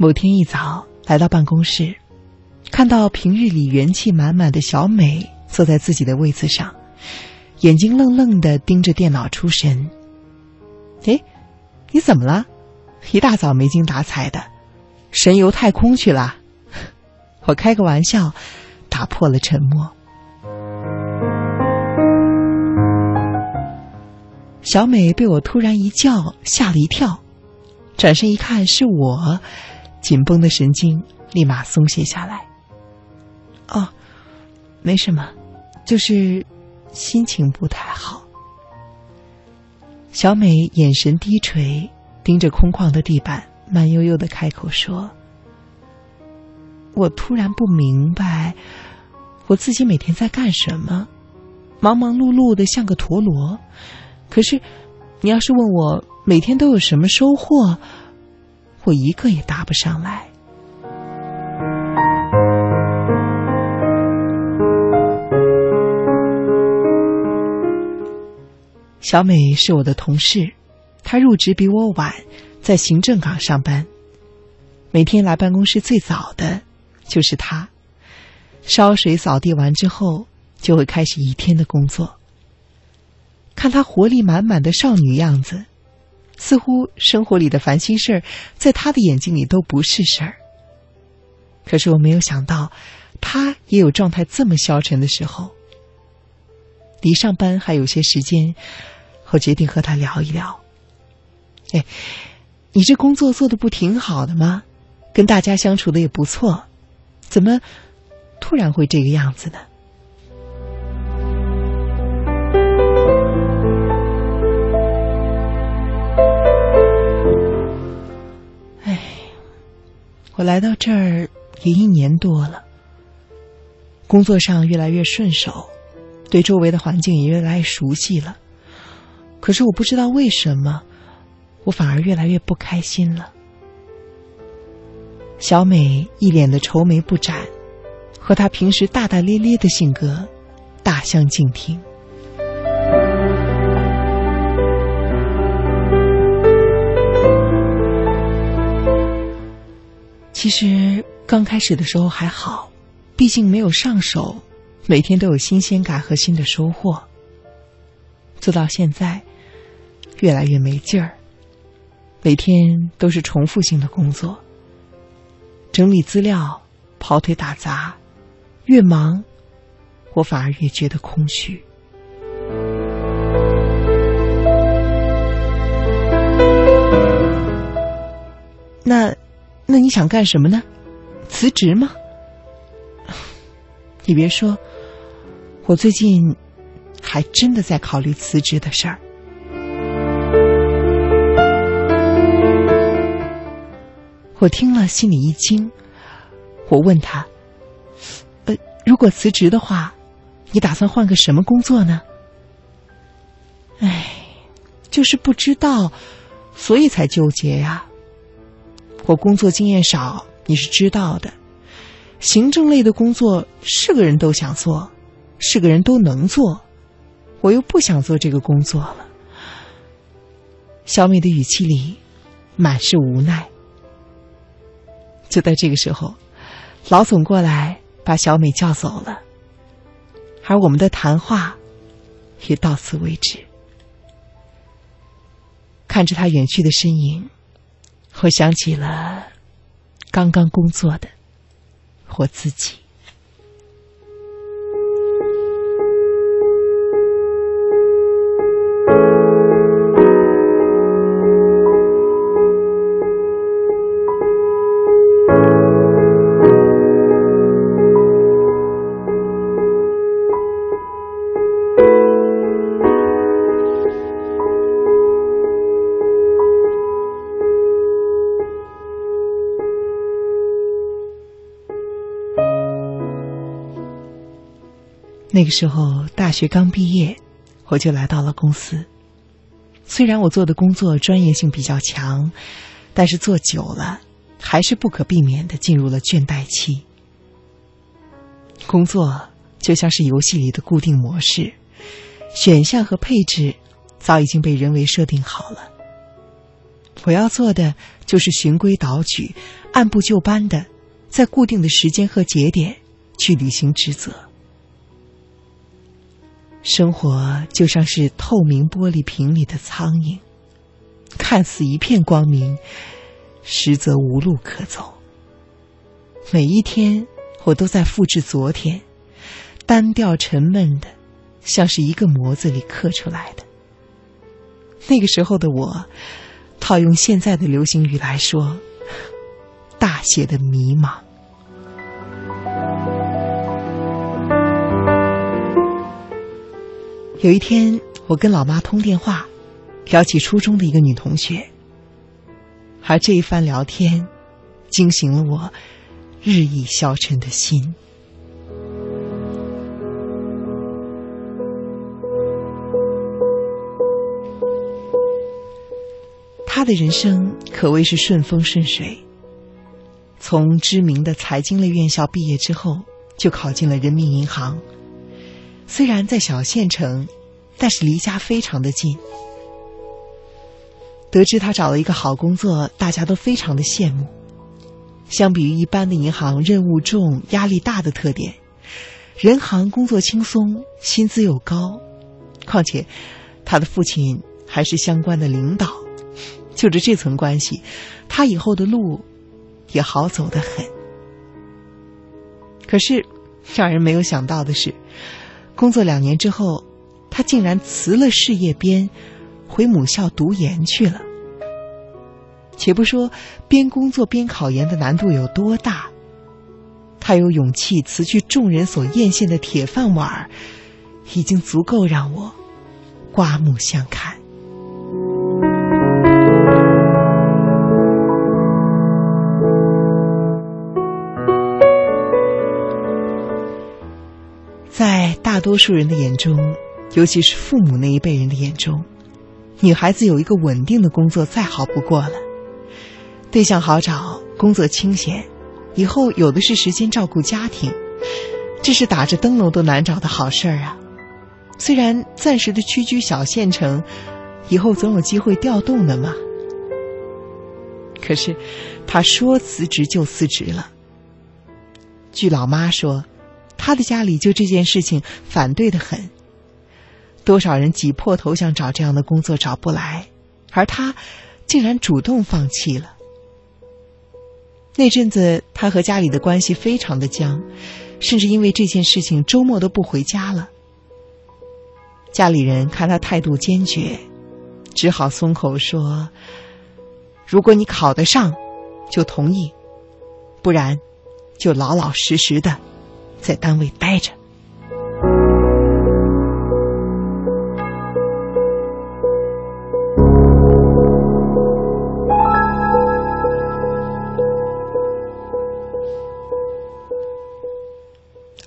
某天一早来到办公室，看到平日里元气满满的小美坐在自己的位子上，眼睛愣愣的盯着电脑出神。哎，你怎么了？一大早没精打采的，神游太空去了？我开个玩笑，打破了沉默。小美被我突然一叫吓了一跳，转身一看是我。紧绷的神经立马松懈下来。哦，没什么，就是心情不太好。小美眼神低垂，盯着空旷的地板，慢悠悠的开口说：“我突然不明白，我自己每天在干什么，忙忙碌碌的像个陀螺。可是，你要是问我每天都有什么收获？”我一个也答不上来。小美是我的同事，她入职比我晚，在行政岗上班。每天来办公室最早的就是她，烧水扫地完之后，就会开始一天的工作。看她活力满满的少女样子。似乎生活里的烦心事儿，在他的眼睛里都不是事儿。可是我没有想到，他也有状态这么消沉的时候。离上班还有些时间，我决定和他聊一聊。哎，你这工作做的不挺好的吗？跟大家相处的也不错，怎么突然会这个样子呢？我来到这儿也一年多了，工作上越来越顺手，对周围的环境也越来越熟悉了。可是我不知道为什么，我反而越来越不开心了。小美一脸的愁眉不展，和她平时大大咧咧的性格大相径庭。其实刚开始的时候还好，毕竟没有上手，每天都有新鲜感和新的收获。做到现在，越来越没劲儿，每天都是重复性的工作，整理资料、跑腿打杂，越忙，我反而越觉得空虚。你想干什么呢？辞职吗？你别说，我最近还真的在考虑辞职的事儿。我听了心里一惊，我问他：“呃，如果辞职的话，你打算换个什么工作呢？”哎，就是不知道，所以才纠结呀。我工作经验少，你是知道的。行政类的工作是个人都想做，是个人都能做，我又不想做这个工作了。小美的语气里满是无奈。就在这个时候，老总过来把小美叫走了，而我们的谈话也到此为止。看着他远去的身影。我想起了刚刚工作的我自己。那个时候，大学刚毕业，我就来到了公司。虽然我做的工作专业性比较强，但是做久了，还是不可避免的进入了倦怠期。工作就像是游戏里的固定模式，选项和配置早已经被人为设定好了。我要做的就是循规蹈矩，按部就班的，在固定的时间和节点去履行职责。生活就像是透明玻璃瓶里的苍蝇，看似一片光明，实则无路可走。每一天，我都在复制昨天，单调沉闷的，像是一个模子里刻出来的。那个时候的我，套用现在的流行语来说，大写的迷茫。有一天，我跟老妈通电话，聊起初中的一个女同学，而这一番聊天，惊醒了我日益消沉的心。她的人生可谓是顺风顺水，从知名的财经类院校毕业之后，就考进了人民银行。虽然在小县城，但是离家非常的近。得知他找了一个好工作，大家都非常的羡慕。相比于一般的银行任务重、压力大的特点，人行工作轻松，薪资又高。况且，他的父亲还是相关的领导，就着这层关系，他以后的路也好走得很。可是，让人没有想到的是。工作两年之后，他竟然辞了事业编，回母校读研去了。且不说边工作边考研的难度有多大，他有勇气辞去众人所艳羡的铁饭碗，已经足够让我刮目相看。多数人的眼中，尤其是父母那一辈人的眼中，女孩子有一个稳定的工作再好不过了，对象好找，工作清闲，以后有的是时间照顾家庭，这是打着灯笼都难找的好事儿啊！虽然暂时的屈居小县城，以后总有机会调动的嘛。可是，他说辞职就辞职了。据老妈说。他的家里就这件事情反对的很，多少人挤破头想找这样的工作找不来，而他竟然主动放弃了。那阵子他和家里的关系非常的僵，甚至因为这件事情周末都不回家了。家里人看他态度坚决，只好松口说：“如果你考得上，就同意；不然，就老老实实的。”在单位待着，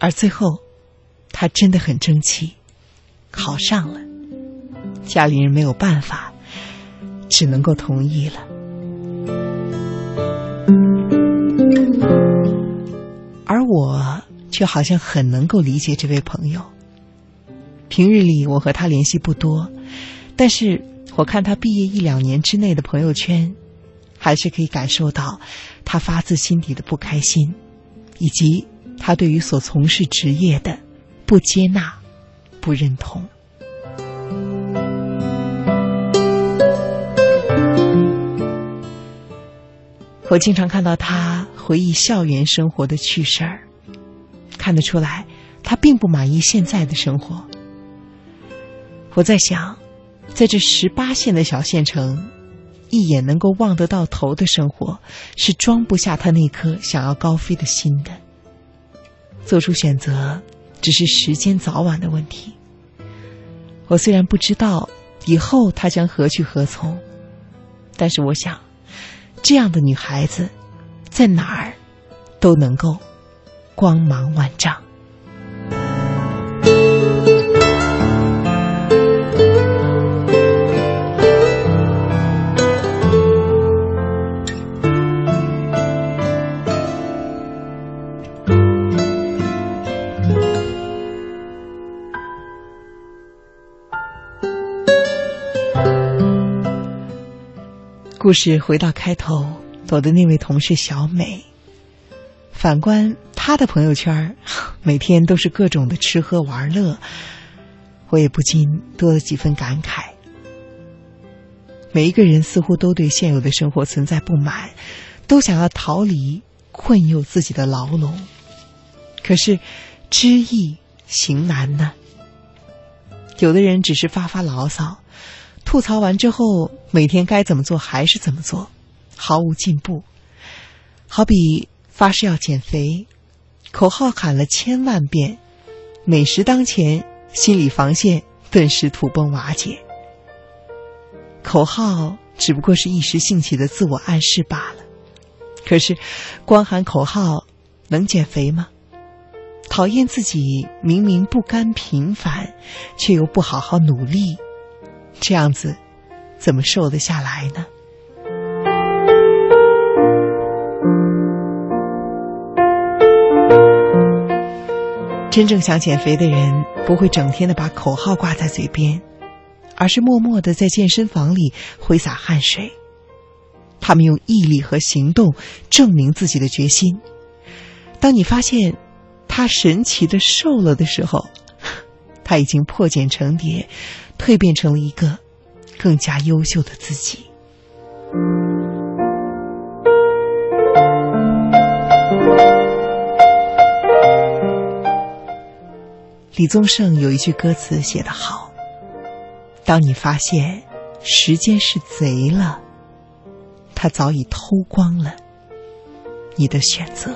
而最后，他真的很争气，考上了。家里人没有办法，只能够同意了。而我。却好像很能够理解这位朋友。平日里我和他联系不多，但是我看他毕业一两年之内的朋友圈，还是可以感受到他发自心底的不开心，以及他对于所从事职业的不接纳、不认同。我经常看到他回忆校园生活的趣事儿。看得出来，他并不满意现在的生活。我在想，在这十八线的小县城，一眼能够望得到头的生活，是装不下他那颗想要高飞的心的。做出选择，只是时间早晚的问题。我虽然不知道以后他将何去何从，但是我想，这样的女孩子，在哪儿都能够。光芒万丈。故事回到开头，我的那位同事小美。反观他的朋友圈，每天都是各种的吃喝玩乐，我也不禁多了几分感慨。每一个人似乎都对现有的生活存在不满，都想要逃离困诱自己的牢笼。可是，知易行难呢。有的人只是发发牢骚，吐槽完之后，每天该怎么做还是怎么做，毫无进步。好比发誓要减肥，口号喊了千万遍，美食当前，心理防线顿时土崩瓦解。口号只不过是一时兴起的自我暗示罢了。可是，光喊口号能减肥吗？讨厌自己明明不甘平凡，却又不好好努力，这样子怎么瘦得下来呢？真正想减肥的人，不会整天的把口号挂在嘴边，而是默默的在健身房里挥洒汗水。他们用毅力和行动证明自己的决心。当你发现，他神奇的瘦了的时候，他已经破茧成蝶，蜕变成了一个更加优秀的自己。李宗盛有一句歌词写得好：“当你发现时间是贼了，他早已偷光了你的选择。”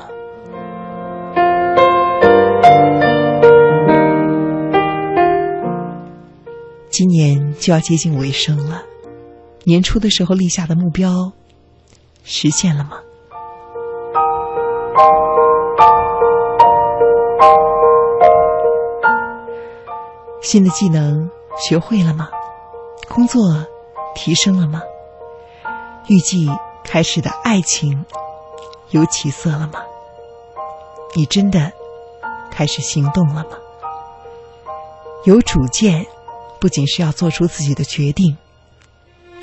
今年就要接近尾声了，年初的时候立下的目标实现了吗？新的技能学会了吗？工作提升了吗？预计开始的爱情有起色了吗？你真的开始行动了吗？有主见。不仅是要做出自己的决定，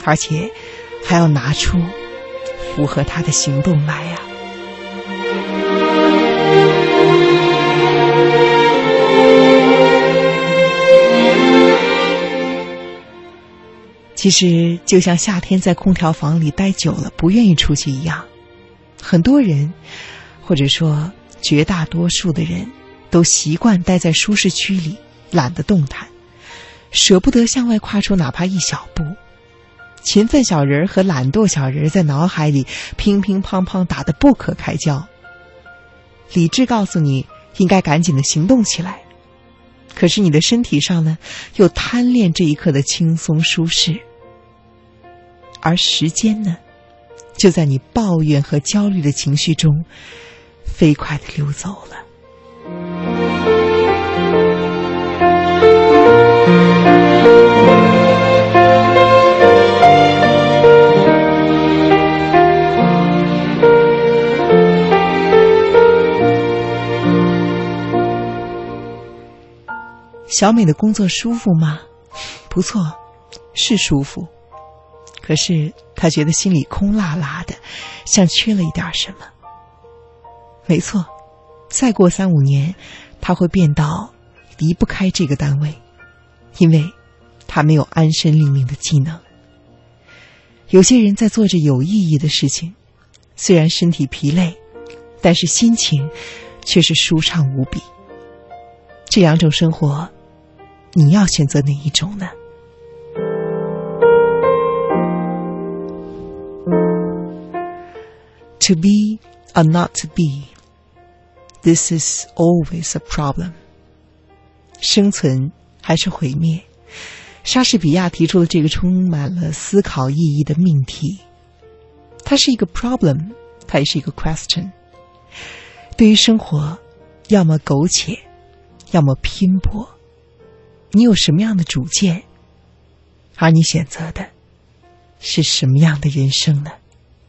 而且还要拿出符合他的行动来呀。其实，就像夏天在空调房里待久了不愿意出去一样，很多人，或者说绝大多数的人，都习惯待在舒适区里，懒得动弹。舍不得向外跨出哪怕一小步，勤奋小人和懒惰小人在脑海里乒乒乓乓打得不可开交。理智告诉你应该赶紧的行动起来，可是你的身体上呢，又贪恋这一刻的轻松舒适，而时间呢，就在你抱怨和焦虑的情绪中，飞快的溜走了。小美的工作舒服吗？不错，是舒服。可是他觉得心里空落落的，像缺了一点什么。没错，再过三五年，他会变到离不开这个单位，因为他没有安身立命的技能。有些人在做着有意义的事情，虽然身体疲累，但是心情却是舒畅无比。这两种生活。你要选择哪一种呢？To be or not to be, this is always a problem. 生存还是毁灭？莎士比亚提出了这个充满了思考意义的命题。它是一个 problem，它也是一个 question。对于生活，要么苟且，要么拼搏。你有什么样的主见，而你选择的是什么样的人生呢？